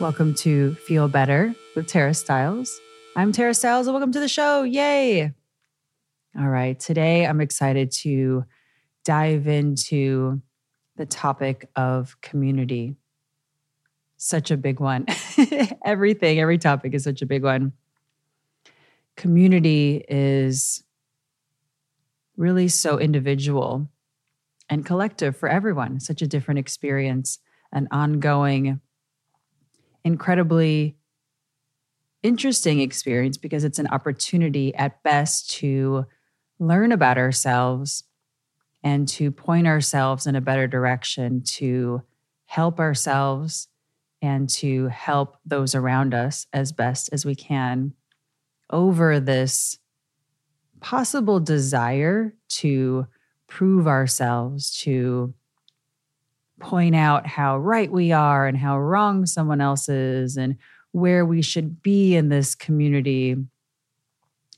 Welcome to Feel Better with Tara Stiles. I'm Tara Stiles, and welcome to the show. Yay! All right, today I'm excited to dive into the topic of community. Such a big one. Everything, every topic is such a big one. Community is really so individual and collective for everyone, such a different experience, an ongoing incredibly interesting experience because it's an opportunity at best to learn about ourselves and to point ourselves in a better direction to help ourselves and to help those around us as best as we can over this possible desire to prove ourselves, to point out how right we are and how wrong someone else is and where we should be in this community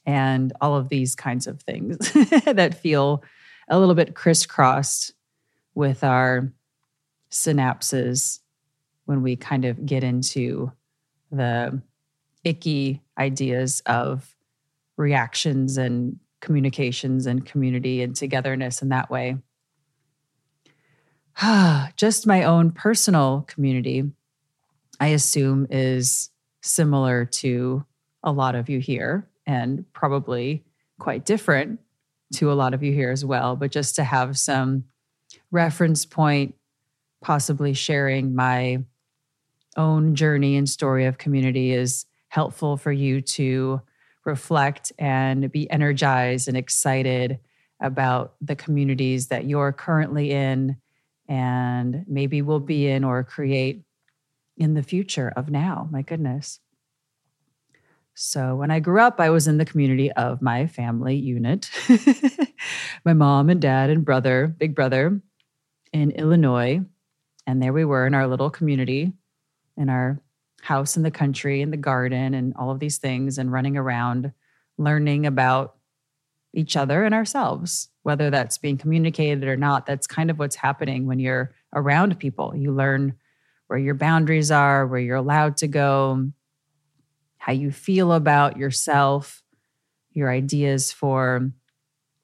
and all of these kinds of things that feel a little bit crisscrossed with our synapses when we kind of get into the icky ideas of reactions and communications and community and togetherness in that way. just my own personal community, I assume is similar to a lot of you here and probably quite different to a lot of you here as well. But just to have some reference point, possibly sharing my own journey and story of community is helpful for you to reflect and be energized and excited about the communities that you're currently in and maybe we'll be in or create in the future of now. My goodness. So, when I grew up, I was in the community of my family unit my mom and dad and brother, big brother in Illinois. And there we were in our little community, in our house in the country, in the garden, and all of these things, and running around learning about each other and ourselves, whether that's being communicated or not. That's kind of what's happening when you're around people. You learn where your boundaries are, where you're allowed to go, how you feel about yourself, your ideas for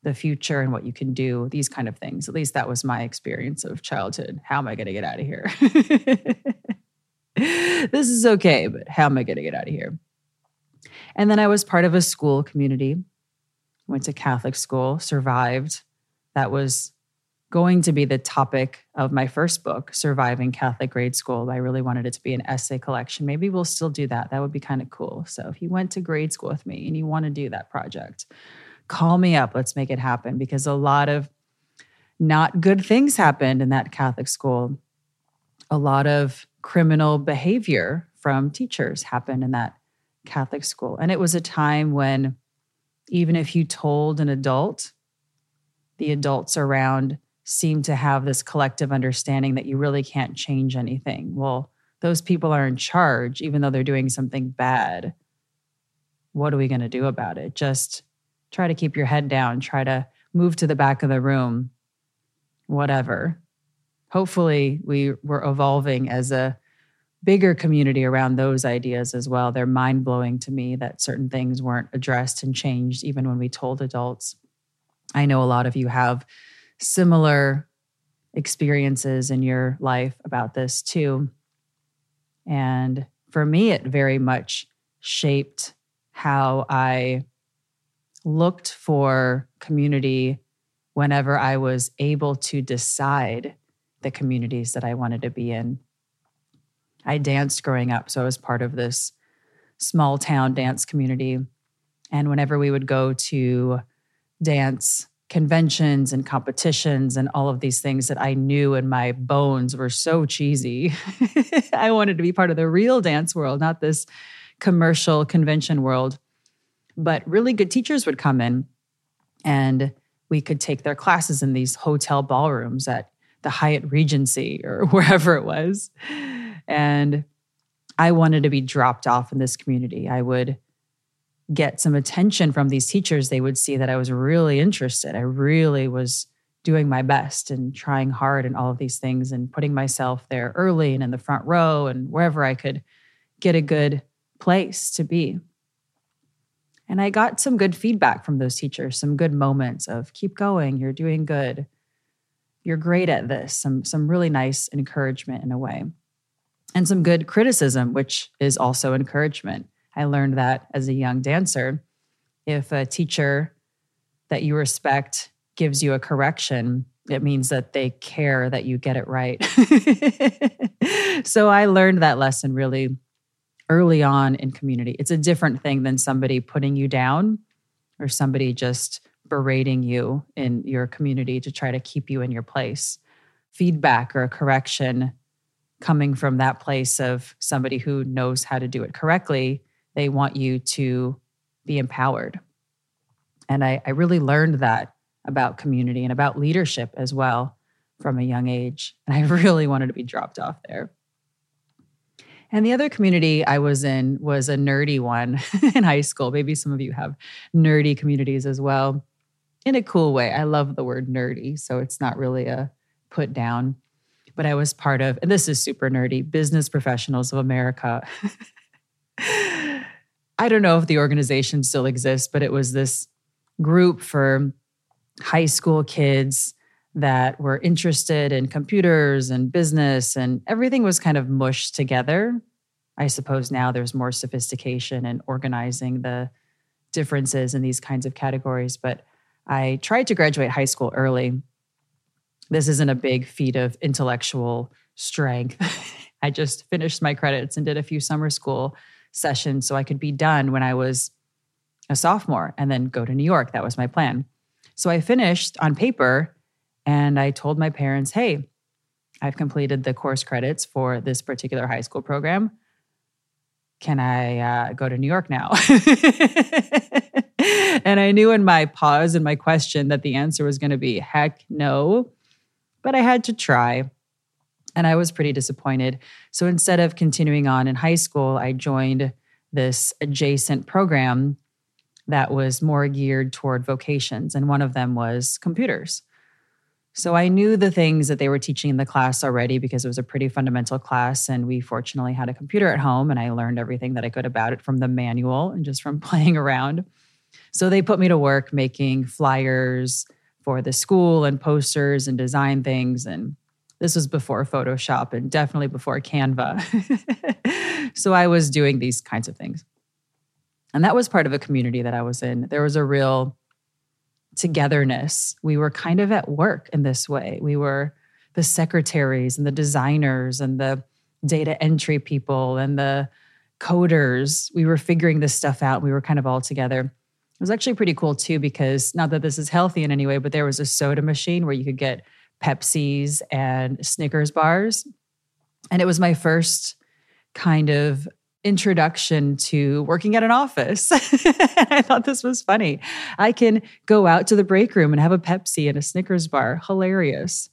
the future and what you can do, these kind of things. At least that was my experience of childhood. How am I going to get out of here? this is okay, but how am I going to get out of here? And then I was part of a school community went to Catholic school, survived. That was going to be the topic of my first book, Surviving Catholic Grade School. I really wanted it to be an essay collection. Maybe we'll still do that. That would be kind of cool. So if you went to grade school with me and you want to do that project, call me up. Let's make it happen because a lot of not good things happened in that Catholic school. A lot of criminal behavior from teachers happened in that Catholic school. And it was a time when even if you told an adult, the adults around seem to have this collective understanding that you really can't change anything. Well, those people are in charge, even though they're doing something bad. What are we going to do about it? Just try to keep your head down, try to move to the back of the room, whatever. Hopefully, we were evolving as a bigger community around those ideas as well. They're mind blowing to me that certain things weren't addressed and changed even when we told adults. I know a lot of you have similar experiences in your life about this too. And for me, it very much shaped how I looked for community whenever I was able to decide the communities that I wanted to be in. I danced growing up, so I was part of this small town dance community. And whenever we would go to dance conventions and competitions and all of these things that I knew in my bones were so cheesy, I wanted to be part of the real dance world, not this commercial convention world. But really good teachers would come in and we could take their classes in these hotel ballrooms at the Hyatt Regency or wherever it was. And I wanted to be dropped off in this community. I would get some attention from these teachers. They would see that I was really interested. I really was doing my best and trying hard and all of these things and putting myself there early and in the front row and wherever I could get a good place to be. And I got some good feedback from those teachers, some good moments of keep going, you're doing good. You're great at this. Some some really nice encouragement in a way. And some good criticism, which is also encouragement. I learned that as a young dancer. If a teacher that you respect gives you a correction, it means that they care that you get it right. so I learned that lesson really early on in community. It's a different thing than somebody putting you down or somebody just berating you in your community to try to keep you in your place. Feedback or a correction coming from that place of somebody who knows how to do it correctly, they want you to be empowered. And I, I really learned that about community and about leadership as well from a young age. And I really wanted to be dropped off there. And the other community I was in was a nerdy one in high school. Maybe some of you have nerdy communities as well in a cool way. I love the word nerdy, so it's not really a put down. But I was part of, and this is super nerdy, Business Professionals of America. I don't know if the organization still exists, but it was this group for high school kids that were interested in computers and business, and everything was kind of mushed together. I suppose now there's more sophistication in organizing the differences in these kinds of categories, but I tried to graduate high school early. This isn't a big feat of intellectual strength. I just finished my credits and did a few summer school sessions so I could be done when I was a sophomore and then go to New York. That was my plan. So I finished on paper and I told my parents, hey, I've completed the course credits for this particular high school program. Can I uh, go to New York now? and I knew in my pause and my question that the answer was going to be heck no, but I had to try. And I was pretty disappointed. So instead of continuing on in high school, I joined this adjacent program that was more geared toward vocations. And one of them was computers. So I knew the things that they were teaching in the class already because it was a pretty fundamental class. And we fortunately had a computer at home, and I learned everything that I could about it from the manual and just from playing around. So they put me to work making flyers for the school and posters and design things. And this was before Photoshop and definitely before Canva. so I was doing these kinds of things. And that was part of a community that I was in. There was a real togetherness. We were kind of at work in this way. We were the secretaries and the designers and the data entry people and the coders. We were figuring this stuff out. We were kind of all together. It was actually pretty cool too, because not that this is healthy in any way, but there was a soda machine where you could get Pepsis and Snickers bars. And it was my first kind of introduction to working at an office. I thought this was funny. I can go out to the break room and have a Pepsi and a Snickers bar. Hilarious.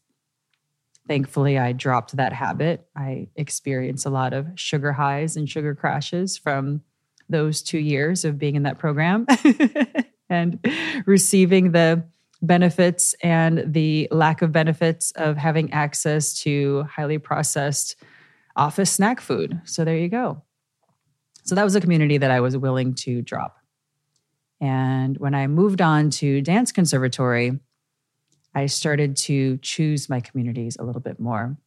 Thankfully, I dropped that habit. I experienced a lot of sugar highs and sugar crashes from those two years of being in that program and receiving the benefits and the lack of benefits of having access to highly processed office snack food. So there you go. So that was a community that I was willing to drop. And when I moved on to dance conservatory, I started to choose my communities a little bit more.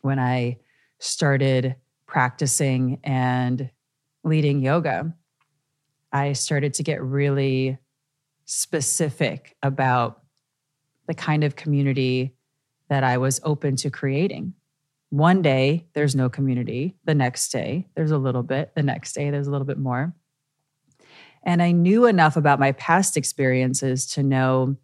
When I started practicing and leading yoga, I started to get really specific about the kind of community that I was open to creating. One day, there's no community. The next day, there's a little bit. The next day, there's a little bit more. And I knew enough about my past experiences to know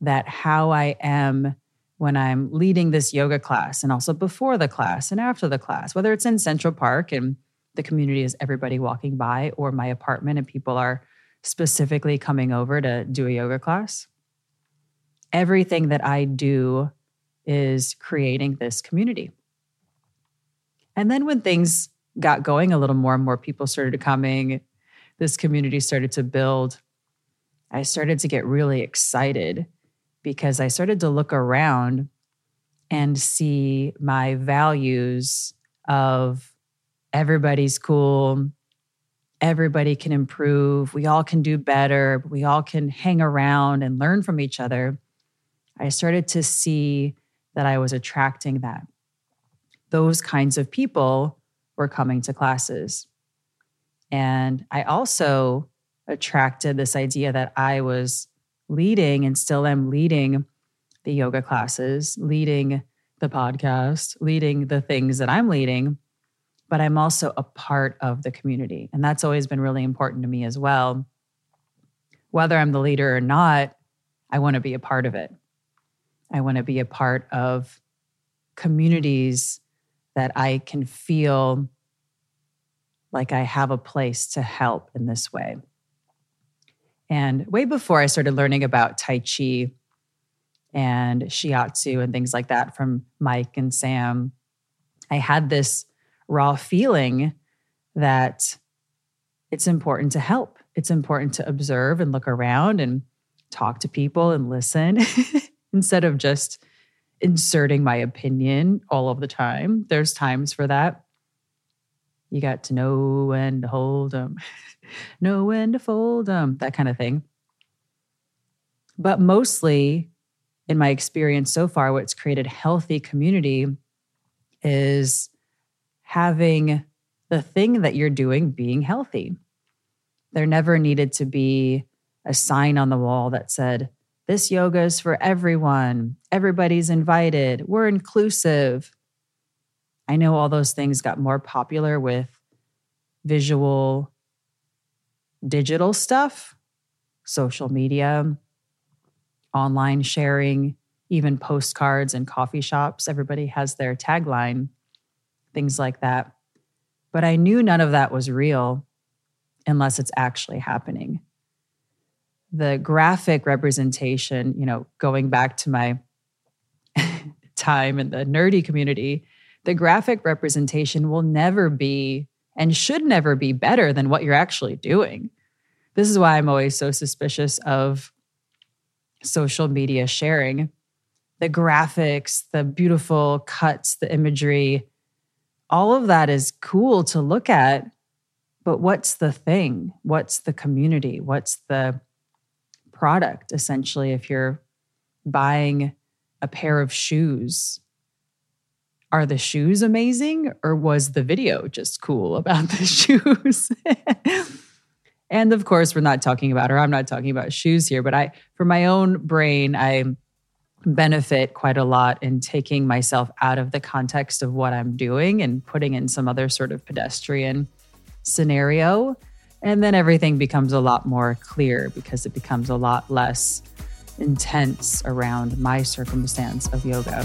that how I am when I'm leading this yoga class and also before the class and after the class, whether it's in Central Park and the community is everybody walking by or my apartment and people are specifically coming over to do a yoga class. Everything that I do is creating this community. And then when things got going a little more, and more people started coming, this community started to build. I started to get really excited because I started to look around and see my values of everybody's cool, everybody can improve, we all can do better, we all can hang around and learn from each other. I started to see that I was attracting that. Those kinds of people were coming to classes. And I also attracted this idea that I was leading and still am leading the yoga classes, leading the podcast, leading the things that I'm leading, but I'm also a part of the community. And that's always been really important to me as well. Whether I'm the leader or not, I want to be a part of it. I want to be a part of communities that I can feel like I have a place to help in this way. And way before I started learning about Tai Chi and Shiatsu and things like that from Mike and Sam, I had this raw feeling that it's important to help. It's important to observe and look around and talk to people and listen instead of just inserting my opinion all of the time. There's times for that. You got to know when to hold them, know when to fold them, that kind of thing. But mostly, in my experience so far, what's created healthy community is having the thing that you're doing being healthy. There never needed to be a sign on the wall that said, This yoga is for everyone. Everybody's invited. We're inclusive. I know all those things got more popular with visual, digital stuff, social media, online sharing, even postcards and coffee shops. Everybody has their tagline, things like that. But I knew none of that was real unless it's actually happening. The graphic representation, you know, going back to my time in the nerdy community, the graphic representation will never be and should never be better than what you're actually doing. This is why I'm always so suspicious of social media sharing. The graphics, the beautiful cuts, the imagery, all of that is cool to look at. But what's the thing? What's the community? What's the product, essentially, if you're buying a pair of shoes are the shoes amazing or was the video just cool about the shoes? and of course, we're not talking about, or I'm not talking about shoes here, but I, for my own brain, I benefit quite a lot in taking myself out of the context of what I'm doing and putting in some other sort of pedestrian scenario. And then everything becomes a lot more clear because it becomes a lot less intense around my circumstance of yoga.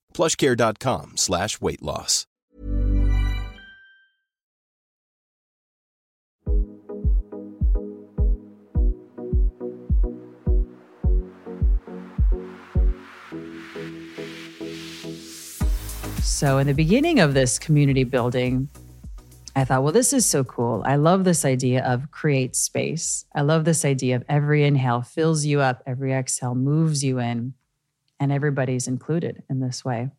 plushcare.com slash weight loss. So, in the beginning of this community building, I thought, well, this is so cool. I love this idea of create space. I love this idea of every inhale fills you up, every exhale moves you in, and everybody's included in this way.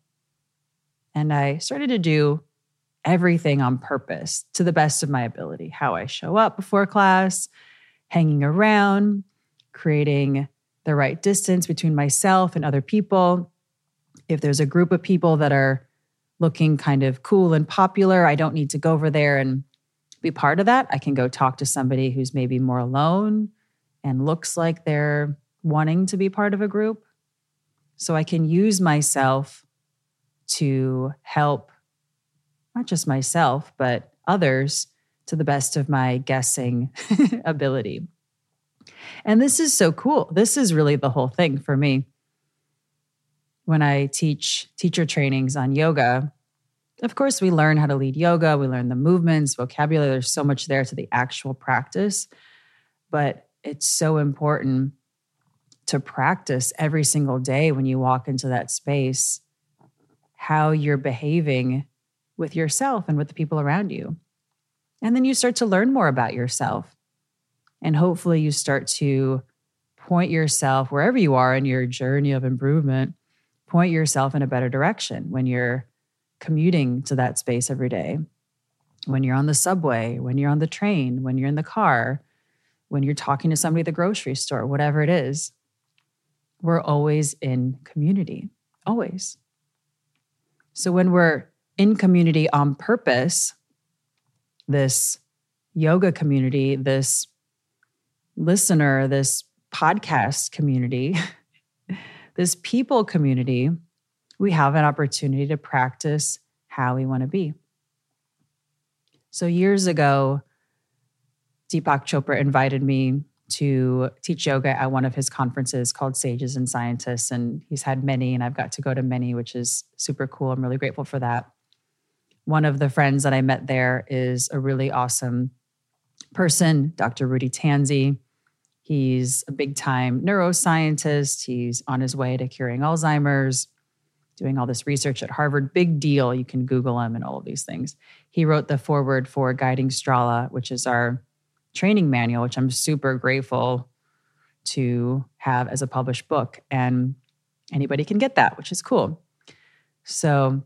And I started to do everything on purpose to the best of my ability how I show up before class, hanging around, creating the right distance between myself and other people. If there's a group of people that are looking kind of cool and popular. I don't need to go over there and be part of that. I can go talk to somebody who's maybe more alone and looks like they're wanting to be part of a group. So I can use myself to help not just myself, but others to the best of my guessing ability. And this is so cool. This is really the whole thing for me when I teach teacher trainings on yoga, of course, we learn how to lead yoga, we learn the movements, vocabulary. There's so much there to the actual practice. But it's so important to practice every single day when you walk into that space how you're behaving with yourself and with the people around you. And then you start to learn more about yourself. And hopefully, you start to point yourself wherever you are in your journey of improvement point yourself in a better direction when you're commuting to that space every day, when you're on the subway, when you're on the train, when you're in the car, when you're talking to somebody at the grocery store, whatever it is. We're always in community, always. So when we're in community on purpose, this yoga community, this listener, this podcast community, this people community, we have an opportunity to practice how we want to be. So, years ago, Deepak Chopra invited me to teach yoga at one of his conferences called Sages and Scientists. And he's had many, and I've got to go to many, which is super cool. I'm really grateful for that. One of the friends that I met there is a really awesome person, Dr. Rudy Tanzi. He's a big time neuroscientist. He's on his way to curing Alzheimer's, doing all this research at Harvard. Big deal. You can Google him and all of these things. He wrote the foreword for Guiding Strala, which is our training manual, which I'm super grateful to have as a published book. And anybody can get that, which is cool. So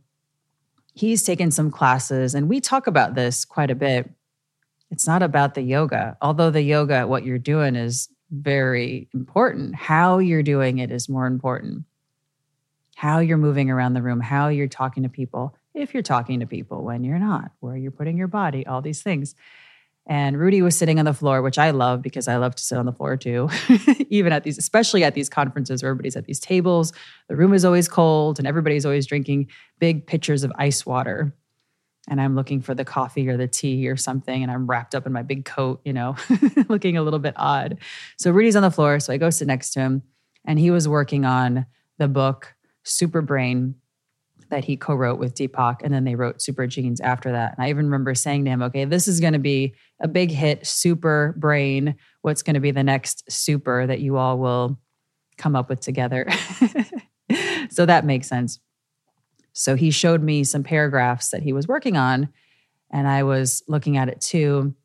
he's taken some classes, and we talk about this quite a bit it's not about the yoga, although the yoga, what you're doing is very important. How you're doing it is more important. How you're moving around the room, how you're talking to people, if you're talking to people, when you're not, where you're putting your body, all these things. And Rudy was sitting on the floor, which I love because I love to sit on the floor too, even at these, especially at these conferences where everybody's at these tables. The room is always cold and everybody's always drinking big pitchers of ice water and I'm looking for the coffee or the tea or something, and I'm wrapped up in my big coat, you know, looking a little bit odd. So Rudy's on the floor, so I go sit next to him, and he was working on the book Super Brain that he co-wrote with Deepak, and then they wrote Super Genes after that. And I even remember saying to him, "Okay, this is going to be a big hit, Super Brain. What's going to be the next super that you all will come up with together?" so that makes sense. So he showed me some paragraphs that he was working on, and I was looking at it too.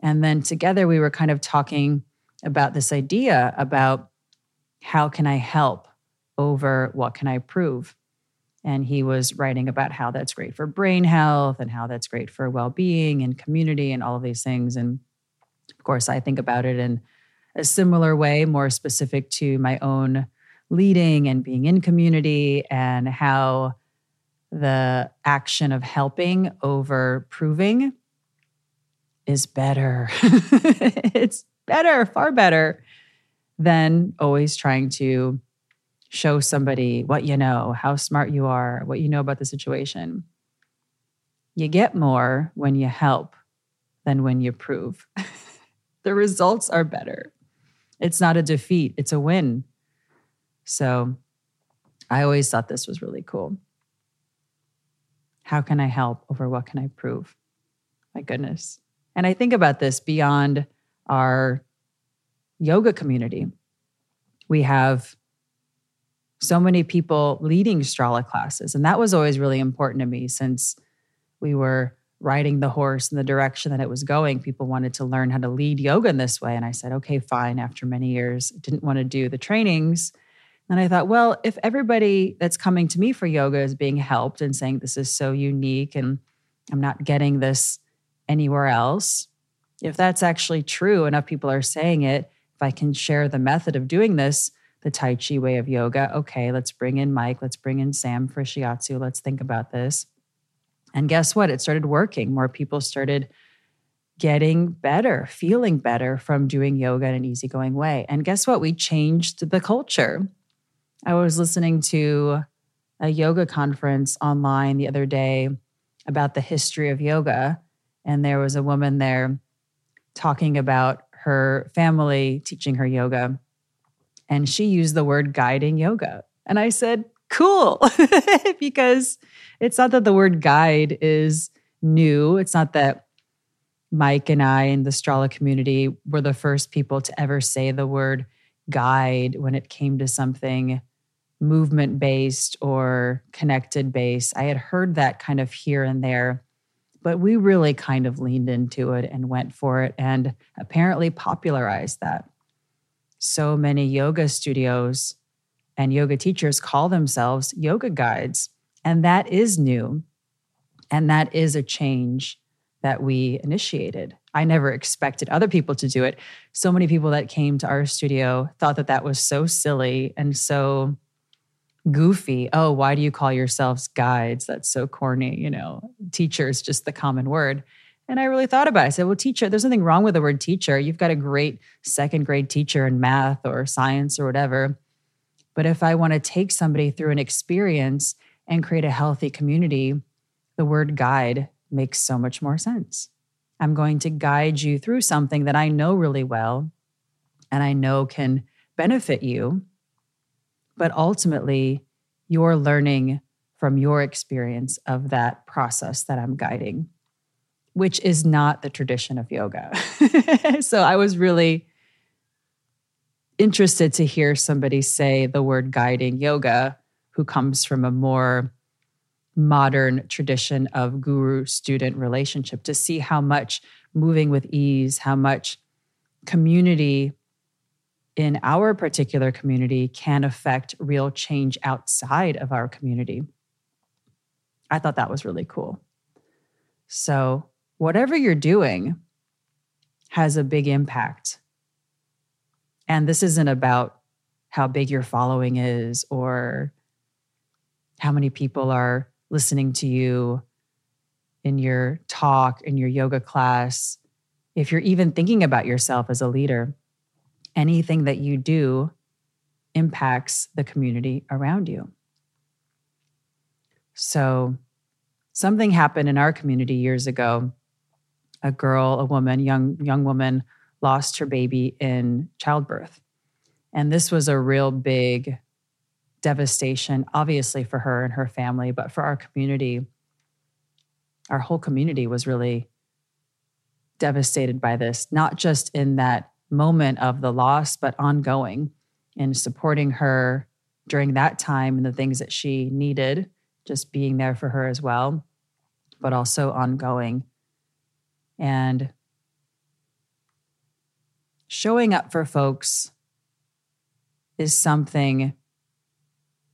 And then together we were kind of talking about this idea about how can I help over what can I prove? And he was writing about how that's great for brain health and how that's great for well being and community and all of these things. And of course, I think about it in a similar way, more specific to my own leading and being in community and how the action of helping over proving is better. it's better, far better than always trying to show somebody what you know, how smart you are, what you know about the situation. You get more when you help than when you prove. the results are better. It's not a defeat, it's a win. So I always thought this was really cool. How can I help over what can I prove? My goodness. And I think about this beyond our yoga community. We have so many people leading Strala classes. And that was always really important to me since we were riding the horse in the direction that it was going. People wanted to learn how to lead yoga in this way. And I said, okay, fine. After many years, didn't want to do the trainings. And I thought, well, if everybody that's coming to me for yoga is being helped and saying this is so unique and I'm not getting this anywhere else, if that's actually true, enough people are saying it, if I can share the method of doing this, the Tai Chi way of yoga, okay, let's bring in Mike, let's bring in Sam for Shiatsu, let's think about this. And guess what? It started working. More people started getting better, feeling better from doing yoga in an easygoing way. And guess what? We changed the culture. I was listening to a yoga conference online the other day about the history of yoga. And there was a woman there talking about her family teaching her yoga. And she used the word guiding yoga. And I said, cool, because it's not that the word guide is new. It's not that Mike and I in the Strala community were the first people to ever say the word guide when it came to something movement based or connected based. I had heard that kind of here and there, but we really kind of leaned into it and went for it and apparently popularized that. So many yoga studios and yoga teachers call themselves yoga guides. And that is new. And that is a change that we initiated. I never expected other people to do it. So many people that came to our studio thought that that was so silly and so goofy. Oh, why do you call yourselves guides? That's so corny. You know, teacher is just the common word. And I really thought about it. I said, well, teacher, there's nothing wrong with the word teacher. You've got a great second grade teacher in math or science or whatever. But if I want to take somebody through an experience and create a healthy community, the word guide makes so much more sense. I'm going to guide you through something that I know really well and I know can benefit you. But ultimately, you're learning from your experience of that process that I'm guiding, which is not the tradition of yoga. so I was really interested to hear somebody say the word guiding yoga who comes from a more modern tradition of guru student relationship to see how much moving with ease, how much community in our particular community can affect real change outside of our community. I thought that was really cool. So, whatever you're doing has a big impact and this isn't about how big your following is or how many people are listening to you in your talk, in your yoga class. If you're even thinking about yourself as a leader, anything that you do impacts the community around you. So, something happened in our community years ago. A girl, a woman, young young woman lost her baby in childbirth. And this was a real big devastation, obviously, for her and her family, but for our community. Our whole community was really devastated by this, not just in that moment of the loss, but ongoing in supporting her during that time and the things that she needed, just being there for her as well, but also ongoing. And showing up for folks is something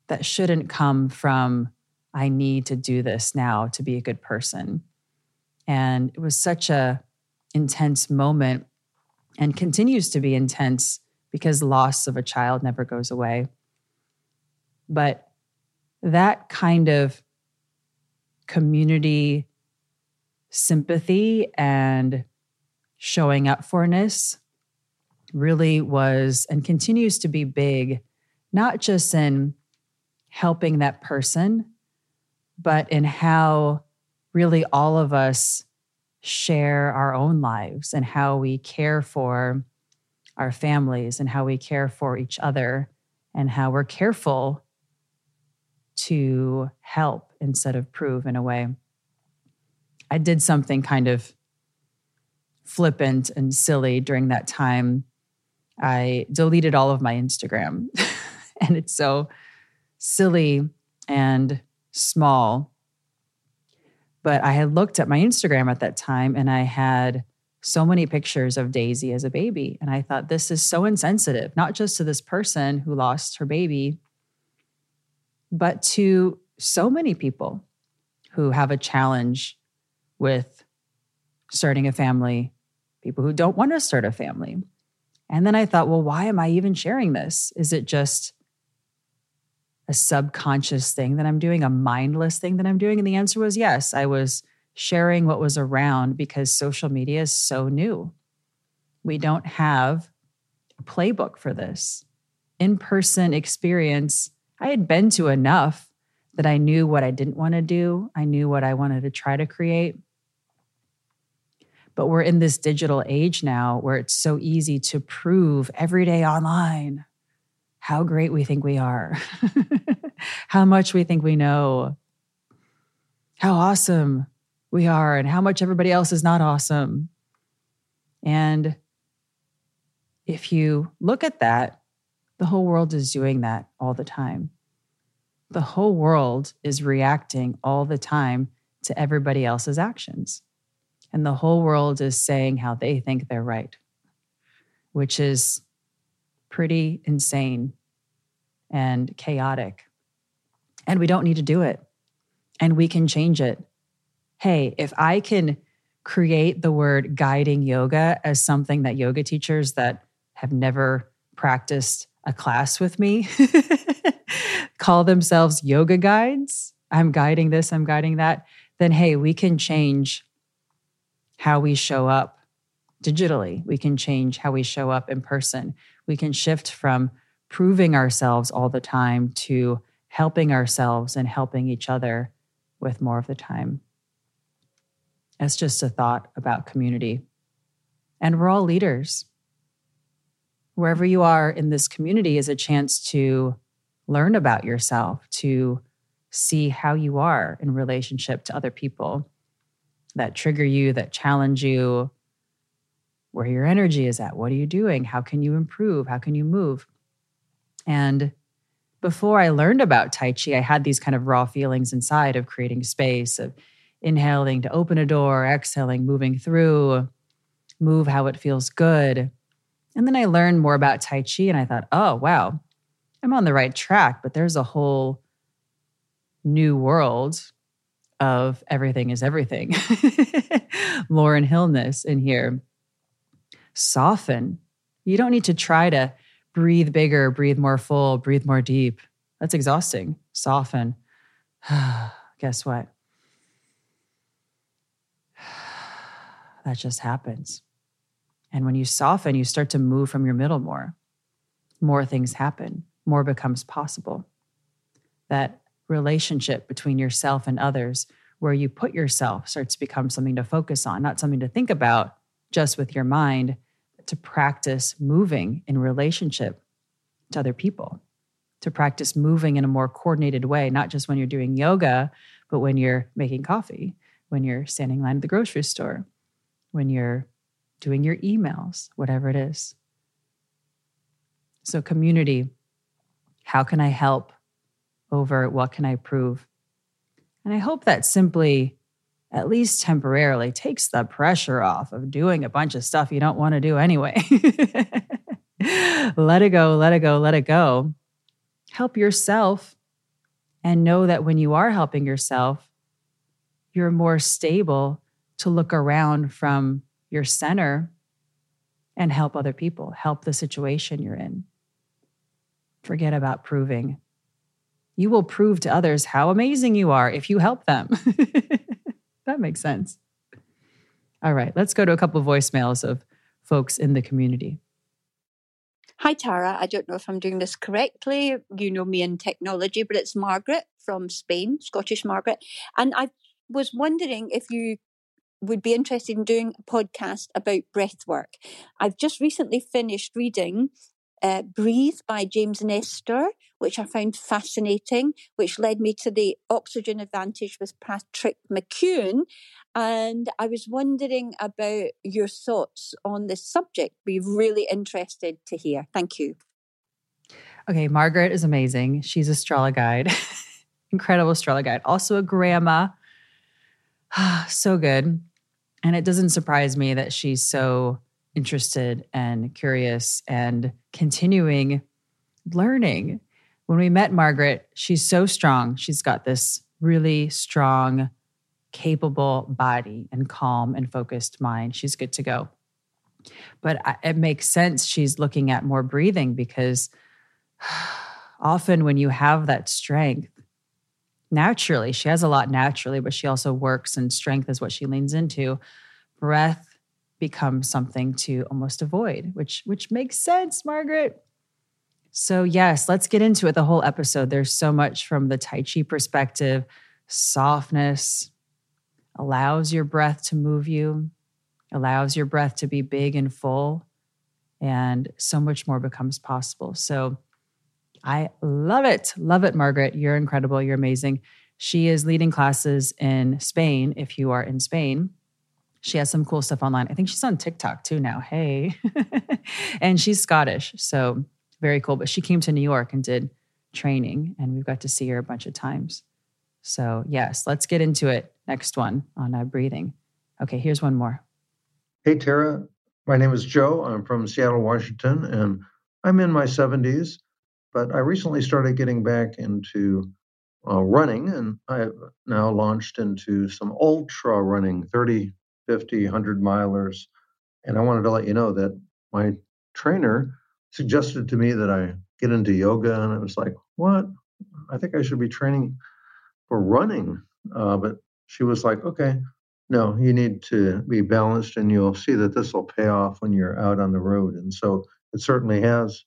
that shouldn't come from, I need to do this now to be a good person. And it was such a intense moment and continues to be intense because loss of a child never goes away. But that kind of community sympathy and showing up forness really was and continues to be big, not just in helping that person, but in how really all of us share our own lives and how we care for our families and how we care for each other and how we're careful to help instead of prove in a way. I did something kind of flippant and silly during that time. I deleted all of my Instagram. and it's so silly and small. But I had looked at my Instagram at that time and I had so many pictures of Daisy as a baby. And I thought, this is so insensitive, not just to this person who lost her baby, but to so many people who have a challenge with starting a family, people who don't want to start a family. And then I thought, well, why am I even sharing this? Is it just a subconscious thing that I'm doing, a mindless thing that I'm doing? And the answer was yes. I was sharing what was around because social media is so new. We don't have a playbook for this. In person experience, I had been to enough that I knew what I didn't want to do. I knew what I wanted to try to create. But we're in this digital age now where it's so easy to prove every day online how great we think we are, how much we think we know, how awesome we are, and how much everybody else is not awesome. And if you look at that, the whole world is doing that all the time. The whole world is reacting all the time to everybody else's actions. And the whole world is saying how they think they're right, which is pretty insane and chaotic. And we don't need to do it. And we can change it. Hey, if I can create the word guiding yoga as something that yoga teachers that have never practiced a class with me call themselves yoga guides, I'm guiding this, I'm guiding that, then hey, we can change how we show up digitally. We can change how we show up in person. We can shift from proving ourselves all the time to helping ourselves and helping each other with more of the time. That's just a thought about community. And we're all leaders. Wherever you are in this community is a chance to learn about yourself, to see how you are in relationship to other people that trigger you, that challenge you, where your energy is at. What are you doing? How can you improve? How can you move? And before I learned about Tai Chi, I had these kind of raw feelings inside of creating space, of inhaling to open a door, exhaling, moving through, move how it feels good. And then I learned more about Tai Chi and I thought, oh, wow, I'm on the right track, but there's a whole new world of everything is everything. Lauren Hillness in here. Soften. You don't need to try to breathe bigger, breathe more full, breathe more deep. That's exhausting. Soften. Guess what? that just happens. And when you soften, you start to move from your middle more. More things happen, more becomes possible. That relationship between yourself and others, where you put yourself, starts to become something to focus on, not something to think about just with your mind, to practice moving in relationship to other people, to practice moving in a more coordinated way, not just when you're doing yoga, but when you're making coffee, when you're standing in line at the grocery store, when you're doing your emails, whatever it is. So, community, how can I help? over what can I prove? And I hope that simply, at least temporarily, takes the pressure off of doing a bunch of stuff you don't want to do anyway. let it go, let it go, let it go. Help yourself and know that when you are helping yourself, you're more stable to look around from your center and help other people, help the situation you're in. Forget about proving you will prove to others how amazing you are if you help them. that makes sense. All right, let's go to a couple of voicemails of folks in the community. Hi, Tara. I don't know if I'm doing this correctly. You know me in technology, but it's Margaret from Spain, Scottish Margaret. And I was wondering if you would be interested in doing a podcast about breath work. I've just recently finished reading uh, Breathe by James Nestor, which I found fascinating, which led me to the Oxygen Advantage with Patrick McKeown. And I was wondering about your thoughts on this subject. Be really interested to hear. Thank you. Okay, Margaret is amazing. She's a guide, incredible Strala guide, also a grandma. so good. And it doesn't surprise me that she's so interested and curious and continuing learning. When we met Margaret, she's so strong. She's got this really strong, capable body and calm and focused mind. She's good to go. But it makes sense she's looking at more breathing because often when you have that strength, naturally, she has a lot naturally, but she also works and strength is what she leans into. Breath becomes something to almost avoid, which which makes sense, Margaret. So, yes, let's get into it the whole episode. There's so much from the Tai Chi perspective. Softness allows your breath to move you, allows your breath to be big and full, and so much more becomes possible. So, I love it. Love it, Margaret. You're incredible. You're amazing. She is leading classes in Spain if you are in Spain. She has some cool stuff online. I think she's on TikTok too now. Hey. and she's Scottish. So very cool. But she came to New York and did training, and we've got to see her a bunch of times. So, yes, let's get into it. Next one on uh, breathing. Okay, here's one more. Hey, Tara. My name is Joe. I'm from Seattle, Washington, and I'm in my 70s. But I recently started getting back into uh, running, and I've now launched into some ultra running 30, 50, 100 milers. And I wanted to let you know that my trainer suggested to me that I get into yoga, and I was like, what? I think I should be training for running. Uh, but she was like, okay, no, you need to be balanced, and you'll see that this will pay off when you're out on the road. And so it certainly has.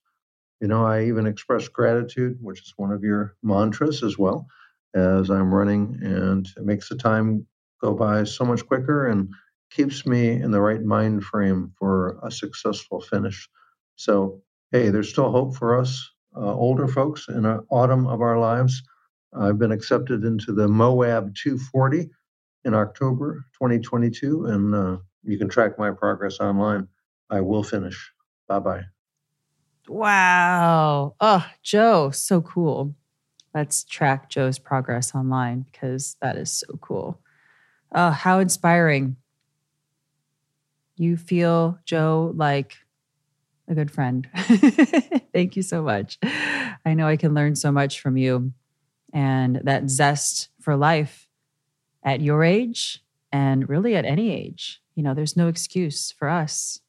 You know, I even express gratitude, which is one of your mantras as well, as I'm running, and it makes the time go by so much quicker and keeps me in the right mind frame for a successful finish. So, hey, there's still hope for us uh, older folks in the autumn of our lives. I've been accepted into the Moab 240 in October 2022, and uh, you can track my progress online. I will finish. Bye bye. Wow. Oh, Joe, so cool. Let's track Joe's progress online because that is so cool. Oh, how inspiring. You feel, Joe, like a good friend. Thank you so much. I know I can learn so much from you and that zest for life at your age and really at any age. You know, there's no excuse for us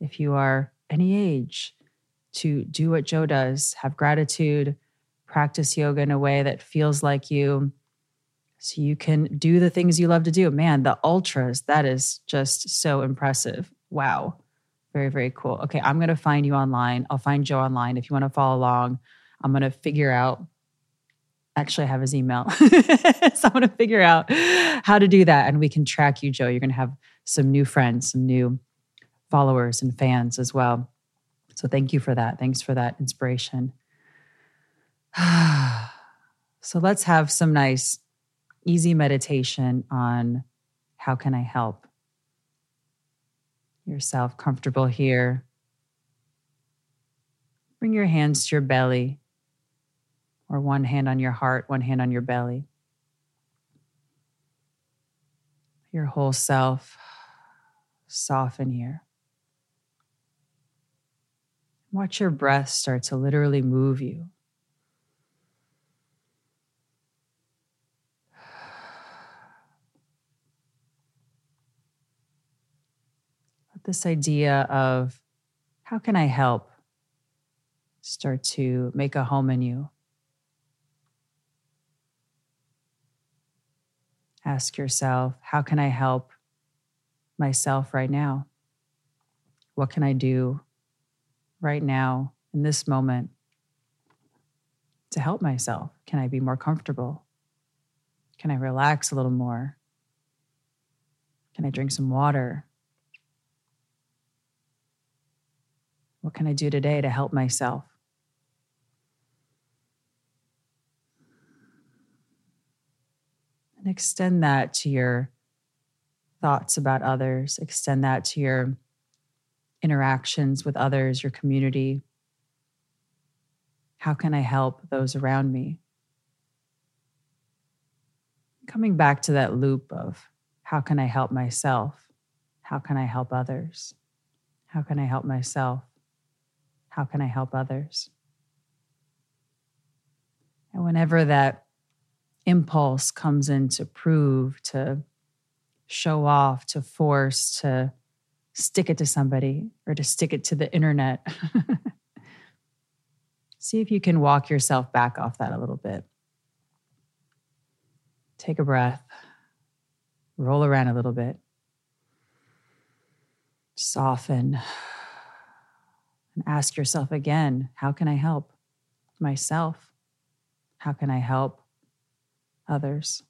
if you are any age to do what Joe does, have gratitude, practice yoga in a way that feels like you, so you can do the things you love to do. Man, the ultras, that is just so impressive. Wow. Very, very cool. Okay, I'm going to find you online. I'll find Joe online if you want to follow along. I'm going to figure out. Actually, I have his email. so I'm going to figure out how to do that. And we can track you, Joe. You're going to have some new friends, some new followers and fans as well. So thank you for that. Thanks for that inspiration. so let's have some nice, easy meditation on how can I help yourself comfortable here. Bring your hands to your belly, or one hand on your heart, one hand on your belly. Your whole self soften here. Watch your breath start to literally move you. This idea of how can I help start to make a home in you. Ask yourself, how can I help myself right now? What can I do right now in this moment to help myself? Can I be more comfortable? Can I relax a little more? Can I drink some water? What can I do today to help myself? And extend that to your thoughts about others, extend that to your interactions with others, your community. How can I help those around me? Coming back to that loop of how can I help myself? How can I help others? How can I help myself? How can I help others? And whenever that impulse comes in to prove, to show off, to force, to stick it to somebody or to stick it to the internet, see if you can walk yourself back off that a little bit. Take a breath, roll around a little bit, soften and ask yourself again how can I help myself? How can I help others?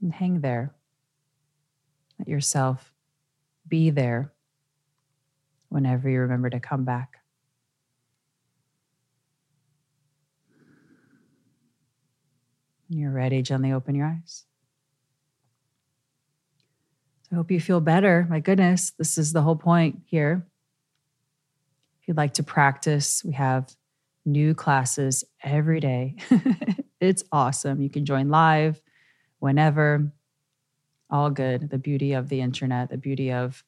And hang there. Let yourself be there whenever you remember to come back. When you're ready, gently open your eyes. I hope you feel better. My goodness, this is the whole point here. If you'd like to practice, we have new classes every day. it's awesome. You can join live whenever. All good. The beauty of the internet, the beauty of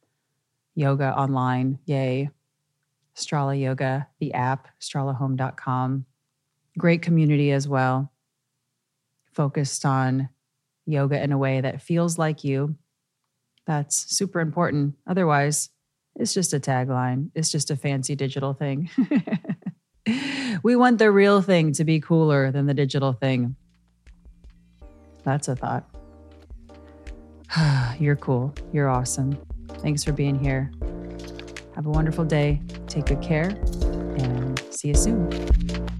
yoga online. Yay. Strala Yoga, the app, stralahome.com. Great community as well. Focused on yoga in a way that feels like you that's super important. Otherwise, it's just a tagline, it's just a fancy digital thing. we want the real thing to be cooler than the digital thing. That's a thought. You're cool. You're awesome. Thanks for being here. Have a wonderful day. Take good care and see you soon.